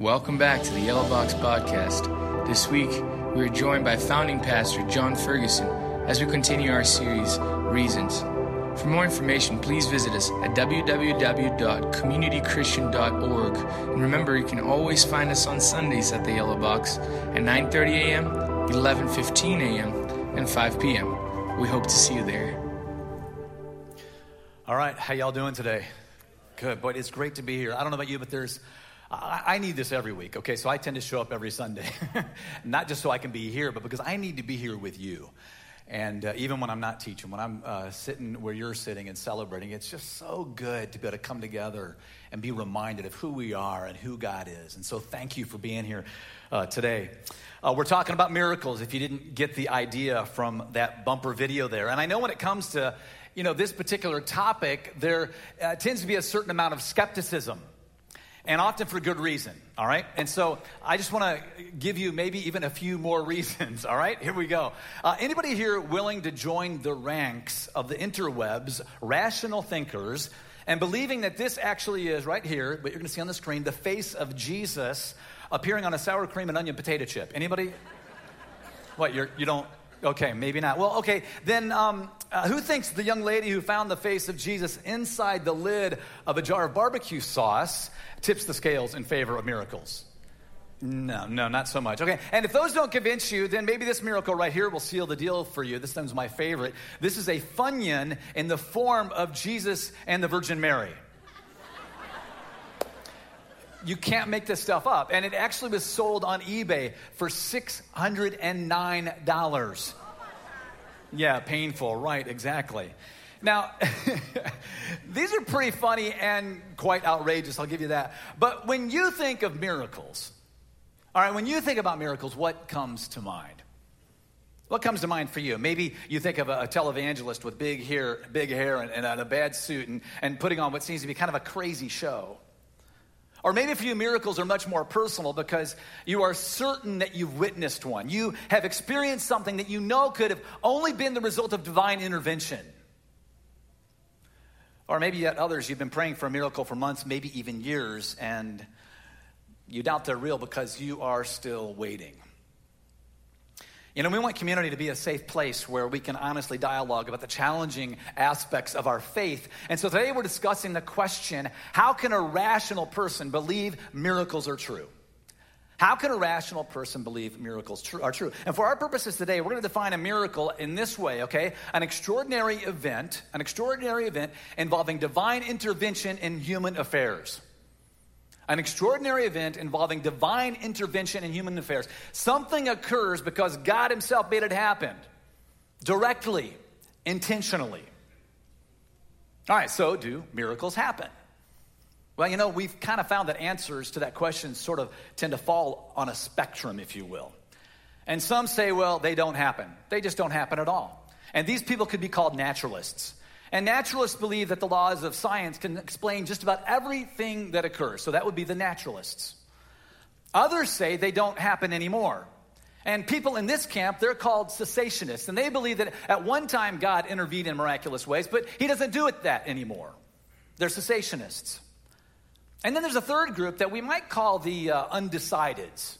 Welcome back to the Yellow Box Podcast. This week, we are joined by founding pastor Jon Ferguson as we continue our series, Reasons. For more information, please visit us at www.communitychristian.org. And remember, you can always find us on Sundays at the Yellow Box at 9:30 a.m., 11:15 a.m., and 5 p.m. We hope to see you there. All right, how y'all doing today? Good, boy, it's great to be here. I don't know about you, but there's I, need this every week, okay? So I tend to show up every Sunday, not just so I can be here, but because I need to be here with you. And uh, even when I'm not teaching, when I'm uh, sitting where you're sitting and celebrating, it's just so good to be able to come together and be reminded of who we are and who God is. And so thank you for being here uh, today. Uh, we're talking about miracles, if you didn't get the idea from that bumper video there. And I know when it comes to you know, this particular topic, there uh, tends to be a certain amount of skepticism and often for good reason, all right? And so I just want to give you maybe even a few more reasons, all right? Here we go. Uh, anybody here willing to join the ranks of the interwebs, rational thinkers, and believing that this actually is right here, what you're going to see on the screen, the face of Jesus appearing on a sour cream and onion potato chip? Anybody? What, you're, you don't Okay, maybe not. Well, okay, then um, uh, who thinks the young lady who found the face of Jesus inside the lid of a jar of barbecue sauce tips the scales in favor of miracles? No, no, not so much. Okay, and if those don't convince you, then maybe this miracle right here will seal the deal for you. This one's my favorite. This is a funyun in the form of Jesus and the Virgin Mary. You can't make this stuff up. And it actually was sold on eBay for $609. Yeah, painful, right, exactly. Now, these are pretty funny and quite outrageous, I'll give you that. But when you think of miracles, all right, when you think about miracles, what comes to mind? What comes to mind for you? Maybe you think of a, televangelist with big hair, big hair and, and a bad suit and, and putting on what seems to be kind of a crazy show. Or maybe for you, miracles are much more personal because you are certain that you've witnessed one. You have experienced something that you know could have only been the result of divine intervention. Or maybe yet others, you've been praying for a miracle for months, maybe even years, and you doubt they're real because you are still waiting. You know, we want community to be a safe place where we can honestly dialogue about the challenging aspects of our faith. And so today we're discussing the question how can a rational person believe miracles are true? How can a rational person believe miracles are true? And for our purposes today, we're going to define a miracle in this way, okay? An extraordinary event, an extraordinary event involving divine intervention in human affairs an extraordinary event involving divine intervention in human affairs. Something occurs because God Himself made it happen directly, intentionally. All right, so do miracles happen? Well, you know, we've kind of found that answers to that question sort of tend to fall on a spectrum, if you will. And some say, well, they don't happen. They just don't happen at all. And these people could be called naturalists. And naturalists believe that the laws of science can explain just about everything that occurs. So that would be the naturalists. Others say they don't happen anymore. And people in this camp, they're called cessationists. And they believe that at one time God intervened in miraculous ways, but he doesn't do it that anymore. They're cessationists. And then there's a third group that we might call the uh, undecideds.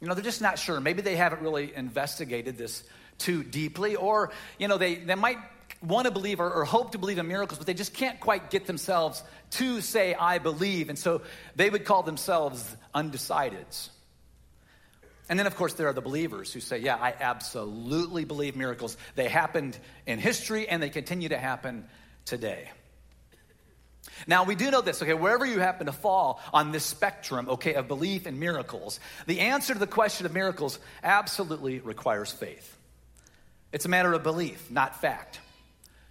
You know, they're just not sure. Maybe they haven't really investigated this too deeply, or, you know, they, they might want to believe or, or, hope to believe in miracles, but they just can't quite get themselves to say, I believe. And so they would call themselves undecideds. And then, of course, there are the believers who say, Yeah, I absolutely believe miracles. They happened in history and they continue to happen today. Now, we do know this, okay, wherever you happen to fall on this spectrum, okay, of belief in miracles, the answer to the question of miracles absolutely requires faith. It's a matter of belief, not fact.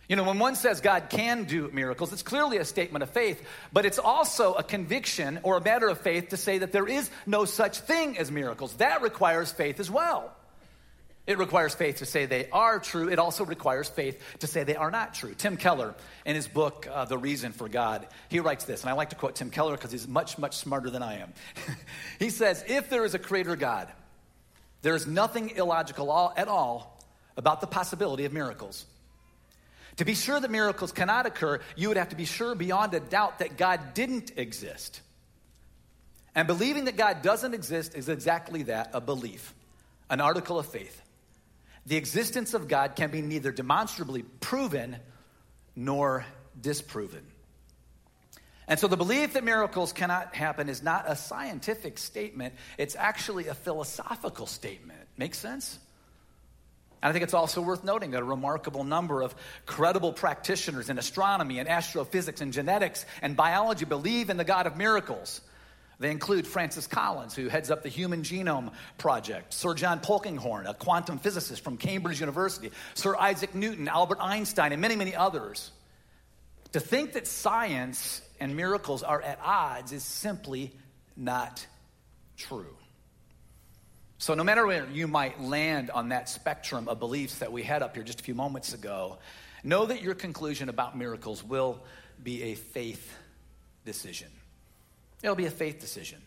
You know, when one says God can do miracles, it's clearly a statement of faith, but it's also a conviction or a matter of faith to say that there is no such thing as miracles. That requires faith as well. It requires faith to say they are true. It also requires faith to say they are not true. Tim Keller, in his book, uh, The Reason for God, he writes this, and I like to quote Tim Keller because he's much, much smarter than I am. he says, If there is a creator God, there is nothing illogical at all about the possibility of miracles. To be sure that miracles cannot occur, you would have to be sure beyond a doubt that God didn't exist. And believing that God doesn't exist is exactly that a belief, an article of faith. The existence of God can be neither demonstrably proven nor disproven. And so the belief that miracles cannot happen is not a scientific statement, it's actually a philosophical statement. Makes sense? And I think it's also worth noting that a remarkable number of credible practitioners in astronomy and astrophysics and genetics and biology believe in the God of miracles. They include Francis Collins, who heads up the Human Genome Project, Sir John Polkinghorne, a quantum physicist from Cambridge University, Sir Isaac Newton, Albert Einstein, and many, many others. To think that science and miracles are at odds is simply not true. So, no matter where you might land on that spectrum of beliefs that we had up here just a few moments ago, know that your conclusion about miracles will be a faith decision. It'll be a faith decision.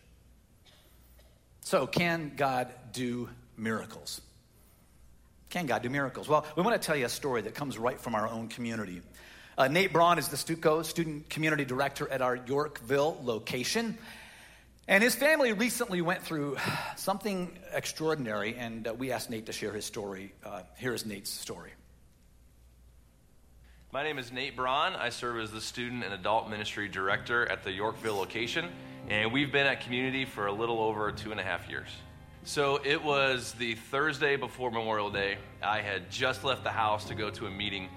So, can God do miracles? Can God do miracles? Well, we want to tell you a story that comes right from our own community. Uh, Nate Braun is the Stuco student community director at our Yorkville location. And his family recently went through something extraordinary, and uh, we asked Nate to share his story. Uh, here is Nate's story. My name is Nate Braun. I serve as the Student and Adult Ministry Director at the Yorkville location, and we've been at Community for a little over two and a half years. So it was the Thursday before Memorial Day. I had just left the house to go to a meeting,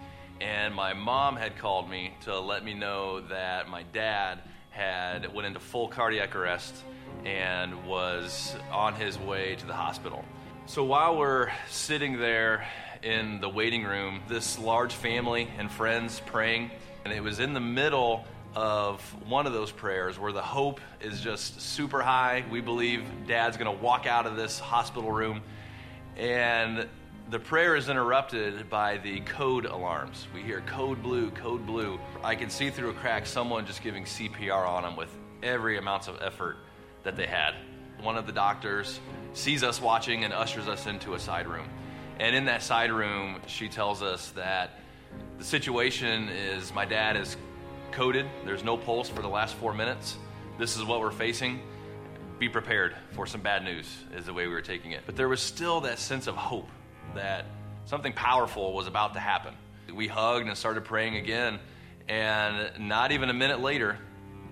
and my mom had called me to let me know that my dad had went into full cardiac arrest and was on his way to the hospital. So while we're sitting there in the waiting room, this large family and friends praying, and it was in the middle of one of those prayers where the hope is just super high. We believe dad's going to walk out of this hospital room and the prayer is interrupted by the code alarms. We hear code blue, code blue. I can see through a crack someone just giving CPR on him with every amount of effort that they had. One of the doctors sees us watching and ushers us into a side room. And in that side room, she tells us that the situation is my dad is coded. There's no pulse for the last four minutes. This is what we're facing. Be prepared for some bad news, is the way we were taking it. But there was still that sense of hope that something powerful was about to happen. We hugged and started praying again, and not even a minute later,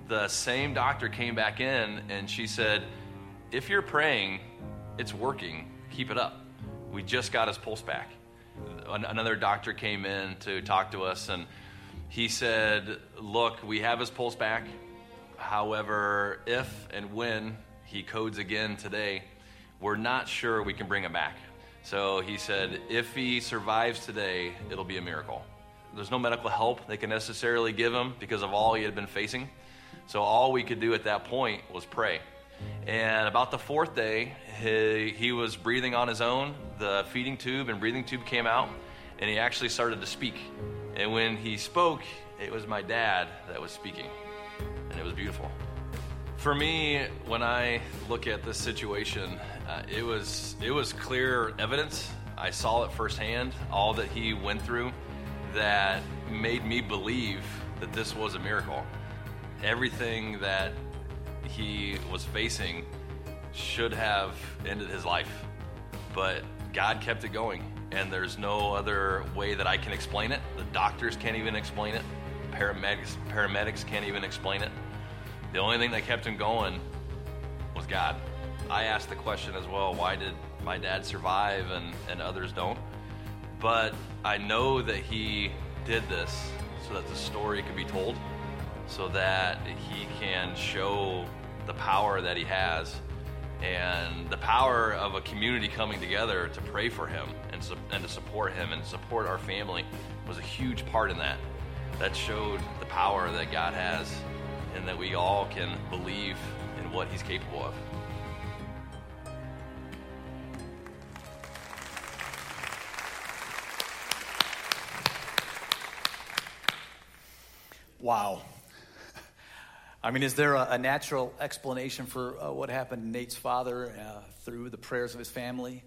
the same doctor came back in and she said, If you're praying, it's working, keep it up. We just got his pulse back. Another doctor came in to talk to us, and he said, Look, we have his pulse back. However, if and when he codes again today, we're not sure we can bring him back. So he said, if he survives today, it'll be a miracle. There's no medical help they can necessarily give him because of all he had been facing. So all we could do at that point was pray. And about the fourth day, he, he was breathing on his own. The feeding tube and breathing tube came out, and he actually started to speak. And when he spoke, it was my dad that was speaking, and it was beautiful. For me, when I look at this situation, uh, it was it was clear evidence. I saw it firsthand, all that he went through, that made me believe that this was a miracle. Everything that he was facing should have ended his life, but God kept it going, and there's no other way that I can explain it. The doctors can't even explain it. Paramedics paramedics can't even explain it. The only thing that kept him going was God. I asked the question as well why did my dad survive and, and others don't? But I know that he did this so that the story could be told, so that he can show the power that he has and the power of a community coming together to pray for him and, su- and to support him and support our family was a huge part in that. That showed the power that God has and that we all can believe in what he's capable of. Wow. I mean, is there a, a natural explanation for uh, what happened to Nate's father uh, through the prayers of his family?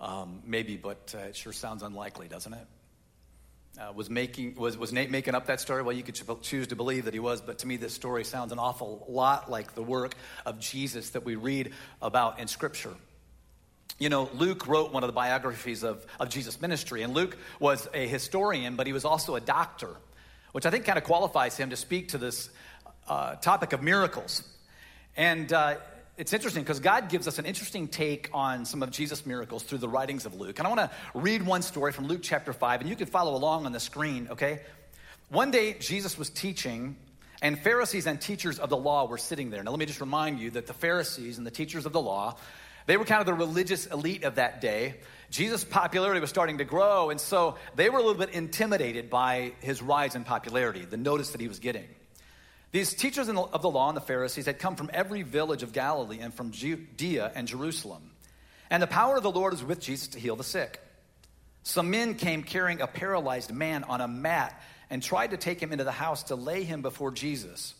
Um, maybe, but uh, it sure sounds unlikely, doesn't it? Uh, was making was was Nate making up that story? Well, you could choose to believe that he was, but to me, this story sounds an awful lot like the work of Jesus that we read about in Scripture. You know, Luke wrote one of the biographies of, of Jesus' ministry, and Luke was a historian, but he was also a doctor, which I think kind of qualifies him to speak to this uh, topic of miracles. And uh, it's interesting because God gives us an interesting take on some of Jesus' miracles through the writings of Luke. And I want to read one story from Luke chapter 5, and you can follow along on the screen, okay? One day, Jesus was teaching, and Pharisees and teachers of the law were sitting there. Now, let me just remind you that the Pharisees and the teachers of the law, they were kind of the religious elite of that day. Jesus' popularity was starting to grow, and so they were a little bit intimidated by his rise in popularity, the notice that he was getting. These teachers of the law and the Pharisees had come from every village of Galilee and from Judea and Jerusalem. And the power of the Lord was with Jesus to heal the sick. Some men came carrying a paralyzed man on a mat and tried to take him into the house to lay him before Jesus.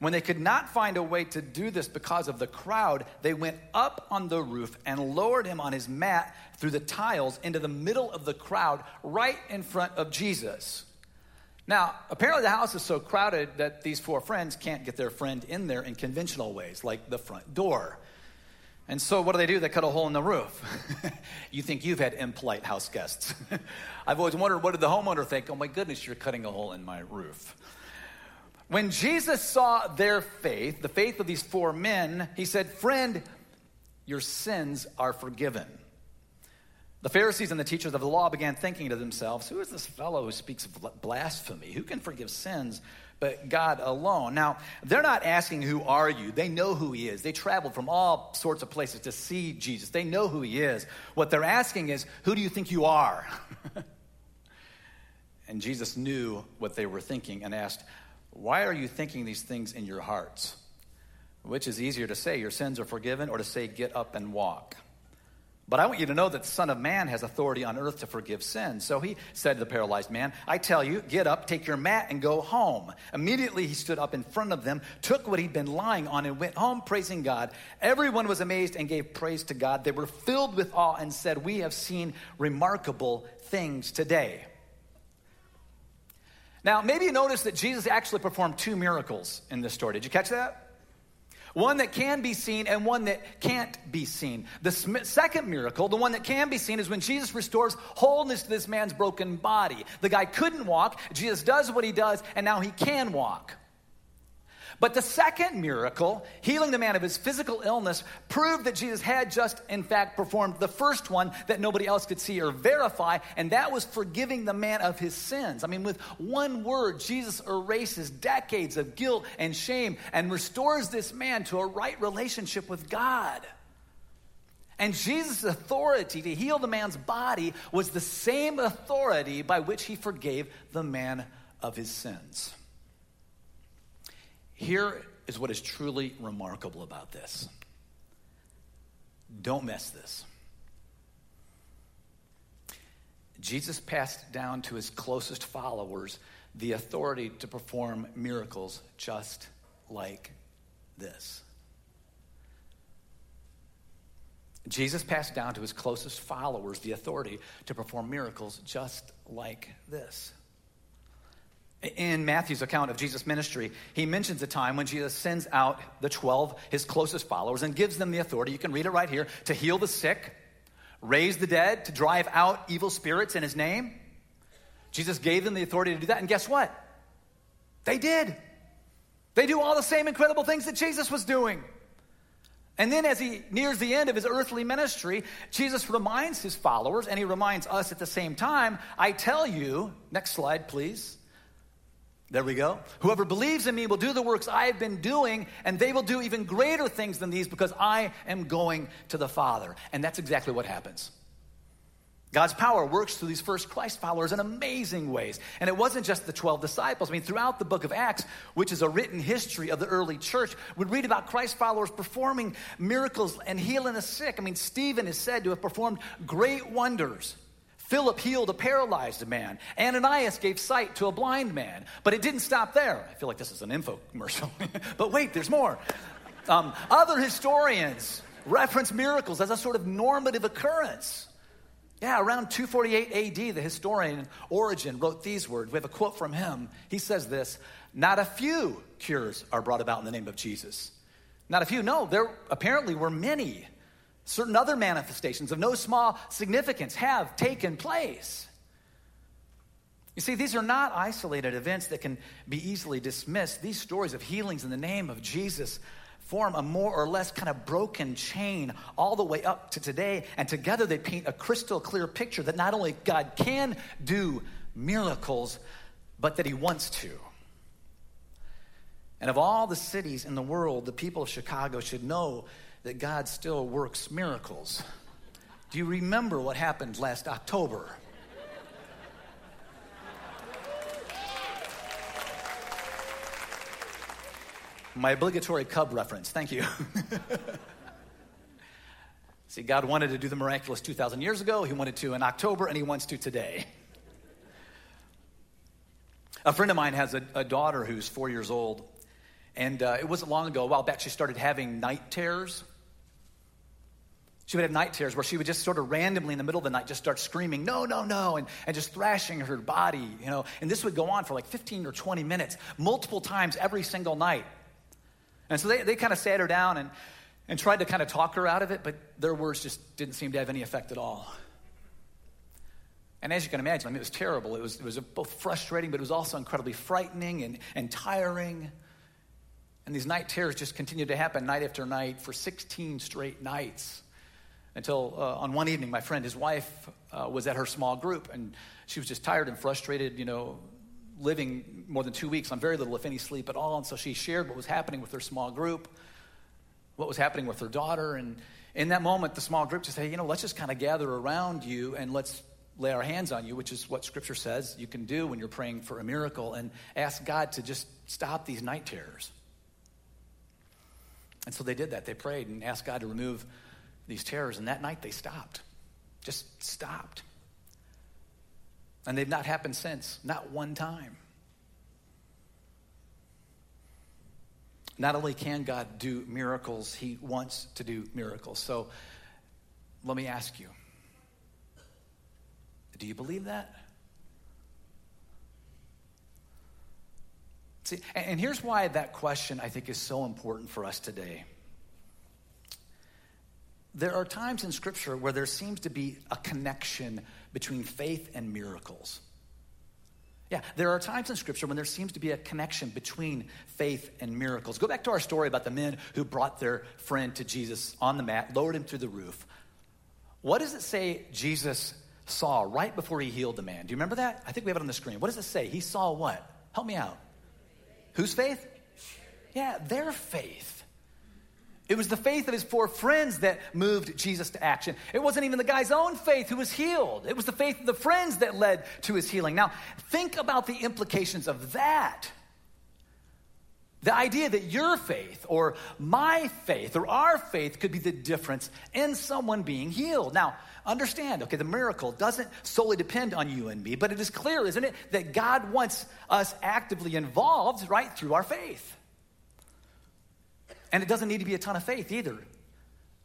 When they could not find a way to do this because of the crowd, they went up on the roof and lowered him on his mat through the tiles into the middle of the crowd, right in front of Jesus. Now, apparently, the house is so crowded that these four friends can't get their friend in there in conventional ways, like the front door. And so, what do they do? They cut a hole in the roof. you think you've had impolite house guests. I've always wondered what did the homeowner think? Oh my goodness, you're cutting a hole in my roof. When Jesus saw their faith, the faith of these four men, he said, Friend, your sins are forgiven. The Pharisees and the teachers of the law began thinking to themselves, Who is this fellow who speaks blasphemy? Who can forgive sins but God alone? Now, they're not asking, Who are you? They know who he is. They traveled from all sorts of places to see Jesus. They know who he is. What they're asking is, Who do you think you are? and Jesus knew what they were thinking and asked, Why are you thinking these things in your hearts? Which is easier to say, Your sins are forgiven, or to say, Get up and walk? But I want you to know that the Son of Man has authority on earth to forgive sins. So he said to the paralyzed man, I tell you, get up, take your mat, and go home. Immediately he stood up in front of them, took what he'd been lying on, and went home praising God. Everyone was amazed and gave praise to God. They were filled with awe and said, We have seen remarkable things today. Now, maybe you noticed that Jesus actually performed two miracles in this story. Did you catch that? One that can be seen and one that can't be seen. The second miracle, the one that can be seen, is when Jesus restores wholeness to this man's broken body. The guy couldn't walk, Jesus does what he does, and now he can walk. But the second miracle, healing the man of his physical illness, proved that Jesus had just, in fact, performed the first one that nobody else could see or verify, and that was forgiving the man of his sins. I mean, with one word, Jesus erases decades of guilt and shame and restores this man to a right relationship with God. And Jesus' authority to heal the man's body was the same authority by which he forgave the man of his sins. Here is what is truly remarkable about this. Don't mess this. Jesus passed down to his closest followers the authority to perform miracles just like this. Jesus passed down to his closest followers the authority to perform miracles just like this. In Matthew's account of Jesus' ministry, he mentions a time when Jesus sends out the 12, his closest followers, and gives them the authority, you can read it right here, to heal the sick, raise the dead, to drive out evil spirits in his name. Jesus gave them the authority to do that, and guess what? They did. They do all the same incredible things that Jesus was doing. And then, as he nears the end of his earthly ministry, Jesus reminds his followers, and he reminds us at the same time I tell you, next slide, please. There we go. Whoever believes in me will do the works I have been doing, and they will do even greater things than these because I am going to the Father. And that's exactly what happens. God's power works through these first Christ followers in amazing ways. And it wasn't just the 12 disciples. I mean, throughout the book of Acts, which is a written history of the early church, we read about Christ followers performing miracles and healing the sick. I mean, Stephen is said to have performed great wonders. Philip healed a paralyzed man. Ananias gave sight to a blind man. But it didn't stop there. I feel like this is an infomercial. but wait, there's more. Um, other historians reference miracles as a sort of normative occurrence. Yeah, around 248 AD, the historian Origen wrote these words. We have a quote from him. He says this Not a few cures are brought about in the name of Jesus. Not a few. No, there apparently were many. Certain other manifestations of no small significance have taken place. You see, these are not isolated events that can be easily dismissed. These stories of healings in the name of Jesus form a more or less kind of broken chain all the way up to today. And together they paint a crystal clear picture that not only God can do miracles, but that He wants to. And of all the cities in the world, the people of Chicago should know that God still works miracles. Do you remember what happened last October? My obligatory Cub reference. Thank you. See, God wanted to do the miraculous 2,000 years ago. He wanted to in October, and He wants to today. A friend of mine has a, a daughter who's four years old, and uh, it wasn't long ago, a while back, she started having night terrors. She would have night terrors where she would just sort of randomly in the middle of the night just start screaming, no, no, no, and, and just thrashing her body, you know. And this would go on for like 15 or 20 minutes, multiple times every single night. And so they, they kind of sat her down and, and tried to kind of talk her out of it, but their words just didn't seem to have any effect at all. And as you can imagine, I mean, it was terrible. It was, it was both frustrating, but it was also incredibly frightening and, and tiring. And these night terrors just continued to happen night after night for 16 straight nights. Until uh, on one evening, my friend, his wife, uh, was at her small group, and she was just tired and frustrated, you know, living more than two weeks on very little, if any, sleep at all. And so she shared what was happening with her small group, what was happening with her daughter. And in that moment, the small group just said, you know, let's just kind of gather around you and let's lay our hands on you, which is what Scripture says you can do when you're praying for a miracle, and ask God to just stop these night terrors. And so they did that. They prayed and asked God to remove these terrors. And that night they stopped, just stopped. And they've not happened since, not one time. Not only can God do miracles, He wants to do miracles. So let me ask you do you believe that? See, and here's why that question I think is so important for us today. There are times in Scripture where there seems to be a connection between faith and miracles. Yeah, there are times in Scripture when there seems to be a connection between faith and miracles. Go back to our story about the men who brought their friend to Jesus on the mat, lowered him through the roof. What does it say Jesus saw right before he healed the man? Do you remember that? I think we have it on the screen. What does it say? He saw what? Help me out. Whose faith? Yeah, their faith. It was the faith of his four friends that moved Jesus to action. It wasn't even the guy's own faith who was healed. It was the faith of the friends that led to his healing. Now, think about the implications of that. The idea that your faith or my faith or our faith could be the difference in someone being healed. Now, understand, okay, the miracle doesn't solely depend on you and me, but it is clear, isn't it, that God wants us actively involved right through our faith. And it doesn't need to be a ton of faith either.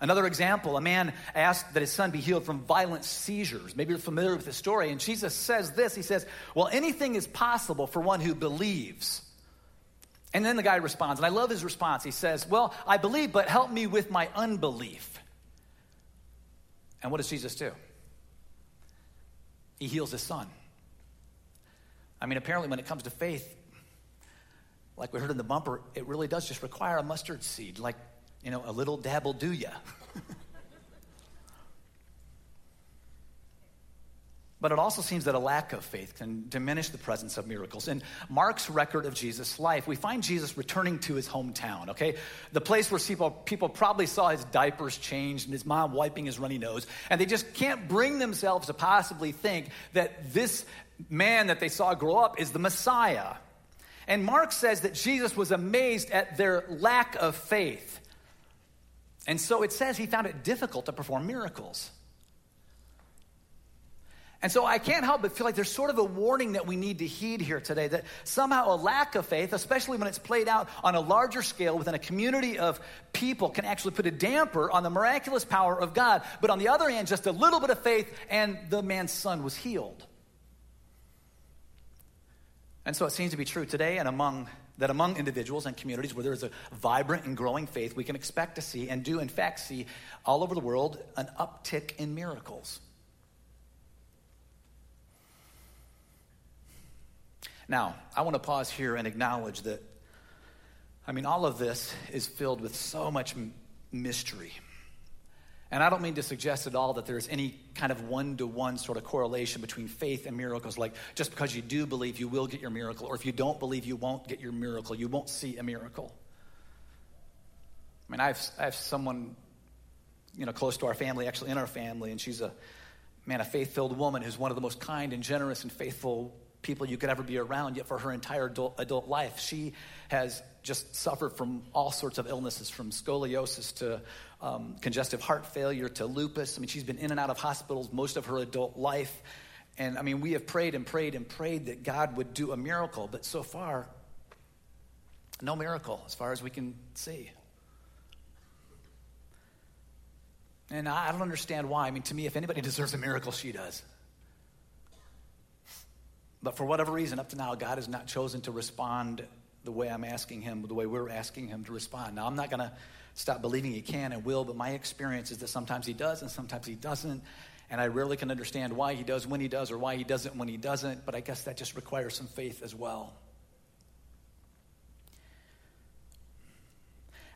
Another example a man asked that his son be healed from violent seizures. Maybe you're familiar with the story. And Jesus says this He says, Well, anything is possible for one who believes. And then the guy responds, and I love his response. He says, Well, I believe, but help me with my unbelief. And what does Jesus do? He heals his son. I mean, apparently, when it comes to faith, like we heard in the bumper, it really does just require a mustard seed, like, you know, a little dab will do ya. But it also seems that a lack of faith can diminish the presence of miracles. In Mark's record of Jesus' life, we find Jesus returning to his hometown, okay? The place where people, people probably saw his diapers changed and his mom wiping his runny nose, and they just can't bring themselves to possibly think that this man that they saw grow up is the Messiah. And Mark says that Jesus was amazed at their lack of faith. And so it says he found it difficult to perform miracles. And so I can't help but feel like there's sort of a warning that we need to heed here today that somehow a lack of faith, especially when it's played out on a larger scale within a community of people, can actually put a damper on the miraculous power of God. But on the other hand, just a little bit of faith, and the man's son was healed. And so it seems to be true today and among that among individuals and communities where there is a vibrant and growing faith, we can expect to see and do in fact see all over the world an uptick in miracles. Now, I want to pause here and acknowledge that, I mean, all of this is filled with so much mystery. And I don't mean to suggest at all that there's any kind of one to one sort of correlation between faith and miracles, like just because you do believe you will get your miracle, or if you don't believe you won't get your miracle, you won't see a miracle. I mean, I have, I have someone, you know, close to our family, actually in our family, and she's a, man, a faith filled woman who's one of the most kind and generous and faithful people you could ever be around, yet for her entire adult, adult life, she has just suffered from all sorts of illnesses, from scoliosis to um, congestive heart failure to lupus. I mean, she's been in and out of hospitals most of her adult life. And I mean, we have prayed and prayed and prayed that God would do a miracle, but so far, no miracle as far as we can see. And I don't understand why. I mean, to me, if anybody deserves a miracle, she does. But for whatever reason, up to now, God has not chosen to respond the way I'm asking Him, the way we're asking Him to respond. Now, I'm not going to stop believing He can and will, but my experience is that sometimes He does and sometimes He doesn't. And I rarely can understand why He does when He does or why He doesn't when He doesn't, but I guess that just requires some faith as well.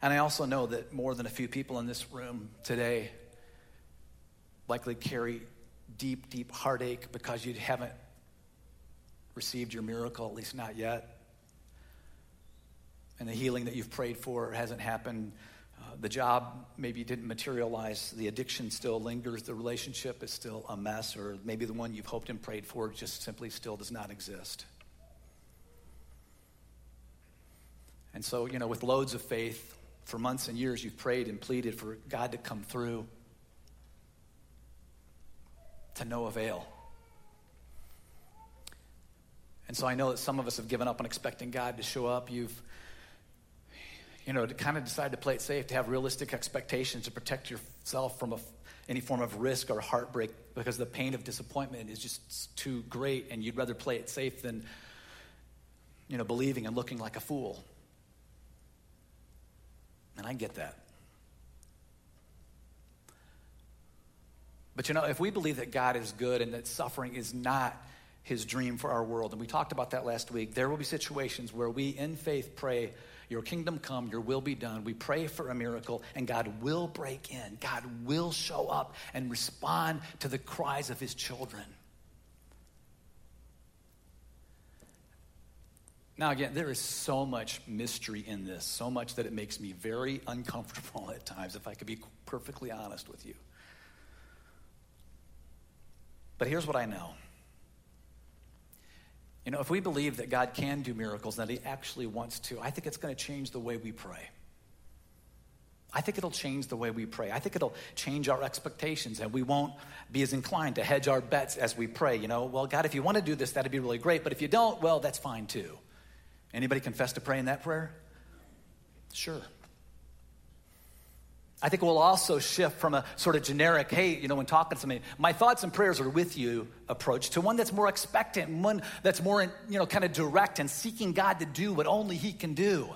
And I also know that more than a few people in this room today likely carry deep, deep heartache because you haven't received your miracle, at least not yet. And the healing that you've prayed for hasn't happened. The job maybe didn't materialize. The addiction still lingers. The relationship is still a mess. Or maybe the one you've hoped and prayed for just simply still does not exist. And so, you know, with loads of faith, for months and years, you've prayed and pleaded for God to come through to no avail. And so I know that some of us have given up on expecting God to show up. You've, you know, to kind of decide to play it safe, to have realistic expectations, to protect yourself from a, any form of risk or heartbreak because the pain of disappointment is just too great and you'd rather play it safe than, you know, believing and looking like a fool. And I get that. But you know, if we believe that God is good and that suffering is not his dream for our world. And we talked about that last week. There will be situations where we, in faith, pray, Your kingdom come, your will be done. We pray for a miracle, and God will break in. God will show up and respond to the cries of his children. Now, again, there is so much mystery in this, so much that it makes me very uncomfortable at times, if I could be perfectly honest with you. But here's what I know you know, if we believe that God can do miracles, that He actually wants to, I think it's going to change the way we pray. I think it'll change the way we pray. I think it'll change our expectations and we won't be as inclined to hedge our bets as we pray. You know, well, God, if you want to do this, that'd be really great. But if you don't, well, that's fine too. Anybody confess to praying that prayer? Sure. I think we'll also shift from a sort of generic, hey, you know, when talking to somebody, my thoughts and prayers are with you approach to one that's more expectant, one that's more, you know, kind of direct and seeking God to do what only He can do.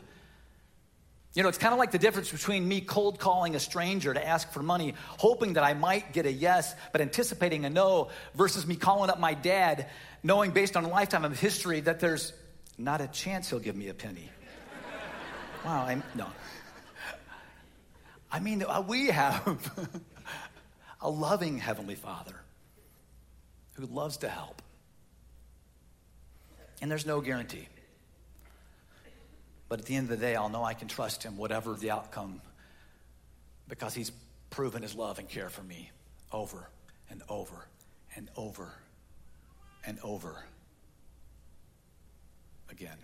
You know, it's kind of like the difference between me cold calling a stranger to ask for money, hoping that I might get a yes, but anticipating a no, versus me calling up my dad, knowing based on a lifetime of history that there's not a chance he'll give me a penny. wow, I'm, no. I mean, uh, we have a loving Heavenly Father who loves to help. And there's no guarantee. But at the end of the day, I'll know I can trust Him, whatever the outcome, because He's proven His love and care for me over and over and over and over again.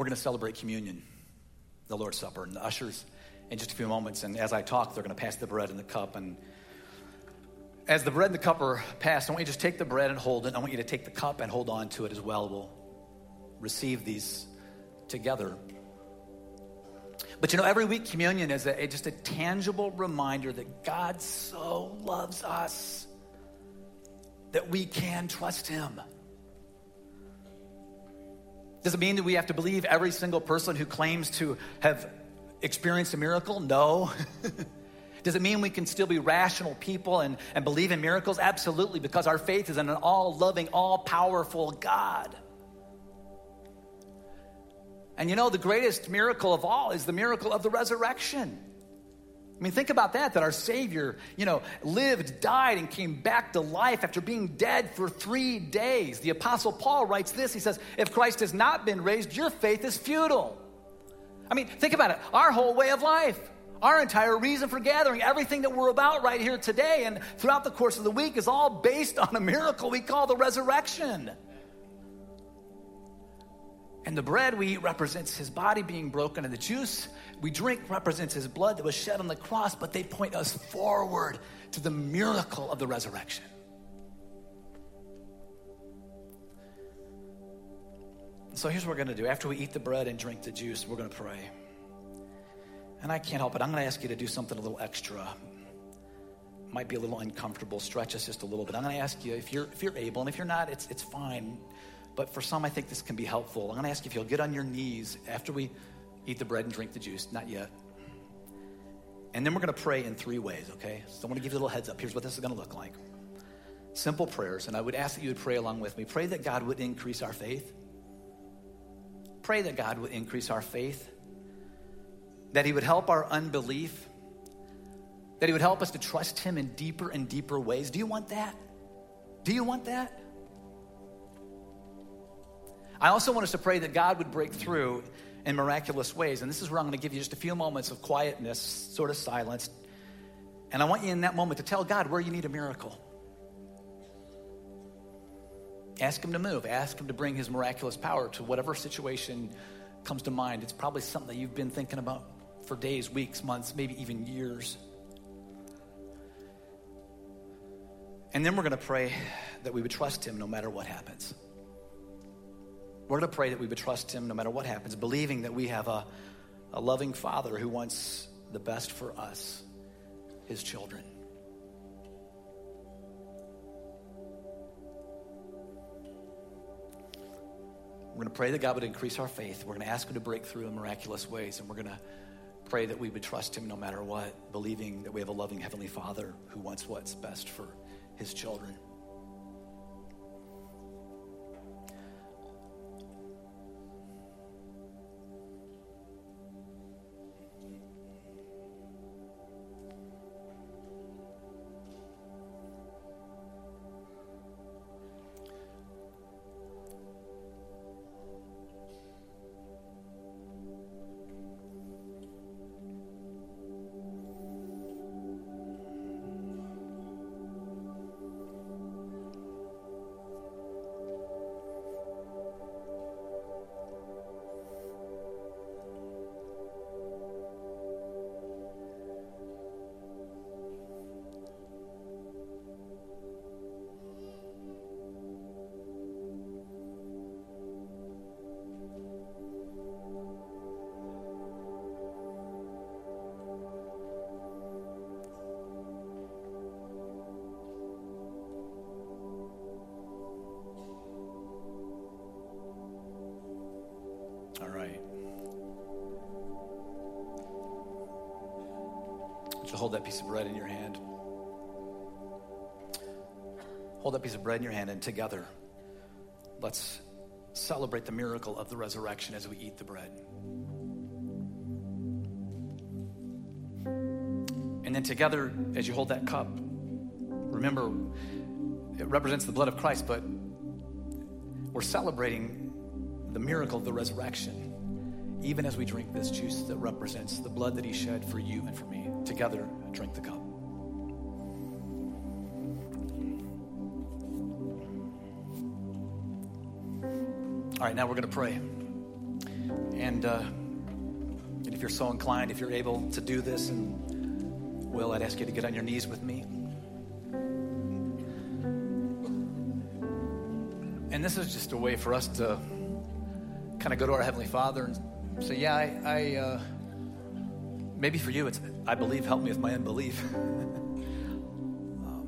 We're going to celebrate communion, the Lord's Supper, and the ushers in just a few moments. And as I talk, they're going to pass the bread and the cup. And as the bread and the cup are passed, I want you to just take the bread and hold it. I want you to take the cup and hold on to it as well. We'll receive these together. But you know, every week communion is a, just a tangible reminder that God so loves us that we can trust Him. Does it mean that we have to believe every single person who claims to have experienced a miracle? No. Does it mean we can still be rational people and, and believe in miracles? Absolutely, because our faith is in an all loving, all powerful God. And you know, the greatest miracle of all is the miracle of the resurrection. I mean, think about that, that our Savior, you know, lived, died, and came back to life after being dead for three days. The Apostle Paul writes this He says, If Christ has not been raised, your faith is futile. I mean, think about it. Our whole way of life, our entire reason for gathering, everything that we're about right here today and throughout the course of the week is all based on a miracle we call the resurrection. And the bread we eat represents his body being broken, and the juice we drink represents his blood that was shed on the cross, but they point us forward to the miracle of the resurrection. So here's what we're going to do. After we eat the bread and drink the juice, we're going to pray. And I can't help it. I'm going to ask you to do something a little extra. Might be a little uncomfortable. Stretch us just a little bit. I'm going to ask you if you're if you're able, and if you're not, it's it's fine. But for some, I think this can be helpful. I'm going to ask you if you'll get on your knees after we eat the bread and drink the juice. Not yet. And then we're going to pray in three ways, okay? So I want to give you a little heads up. Here's what this is going to look like simple prayers. And I would ask that you would pray along with me. Pray that God would increase our faith. Pray that God would increase our faith, that He would help our unbelief, that He would help us to trust Him in deeper and deeper ways. Do you want that? Do you want that? I also want us to pray that God would break through in miraculous ways. And this is where I'm going to give you just a few moments of quietness, sort of silence. And I want you in that moment to tell God where you need a miracle. Ask Him to move. Ask Him to bring His miraculous power to whatever situation comes to mind. It's probably something that you've been thinking about for days, weeks, months, maybe even years. And then we're going to pray that we would trust Him no matter what happens. We're going to pray that we would trust Him no matter what happens, believing that we have a, a loving Father who wants the best for us, His children. We're going to pray that God would increase our faith. We're going to ask Him to break through in miraculous ways, and we're going to pray that we would trust Him no matter what, believing that we have a loving Heavenly Father who wants what's best for His children. Hold that piece of bread in your hand. Hold that piece of bread in your hand, and together, let's celebrate the miracle of the resurrection as we eat the bread. And then, together, as you hold that cup, remember it represents the blood of Christ, but we're celebrating the miracle of the resurrection even as we drink this juice that represents the blood that he shed for you and for me. Together, drink the cup. All right, now we're going to pray. And, uh, and if you're so inclined, if you're able to do this, and Will, I'd ask you to get on your knees with me. And this is just a way for us to kind of go to our Heavenly Father and say, Yeah, I, I uh, maybe for you, it's, I believe, help me with my unbelief. Um,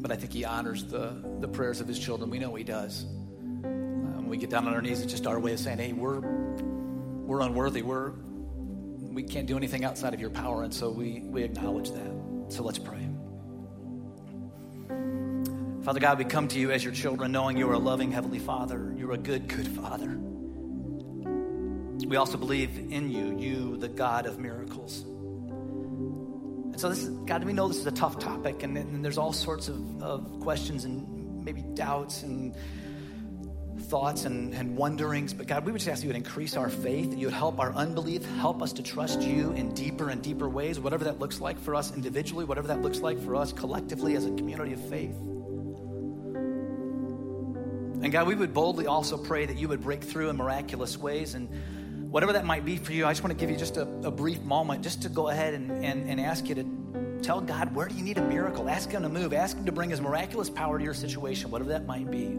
but I think he honors the, the prayers of his children. We know he does. When we get down on our knees, it's just our way of saying, hey, we're, we're unworthy. We're, we can't do anything outside of your power. And so we, we acknowledge that. So let's pray. Father God, we come to you as your children, knowing you are a loving Heavenly Father. You're a good, good Father. We also believe in you, you, the God of miracles. And so this is, God, we know this is a tough topic, and, and there's all sorts of, of questions and maybe doubts and thoughts and, and wonderings. But God, we would just ask you would increase our faith, that you would help our unbelief, help us to trust you in deeper and deeper ways, whatever that looks like for us individually, whatever that looks like for us collectively as a community of faith. And God, we would boldly also pray that you would break through in miraculous ways and whatever that might be for you, I just want to give you just a, a brief moment just to go ahead and, and, and ask you to tell God, where do you need a miracle? Ask Him to move. Ask Him to bring His miraculous power to your situation, whatever that might be.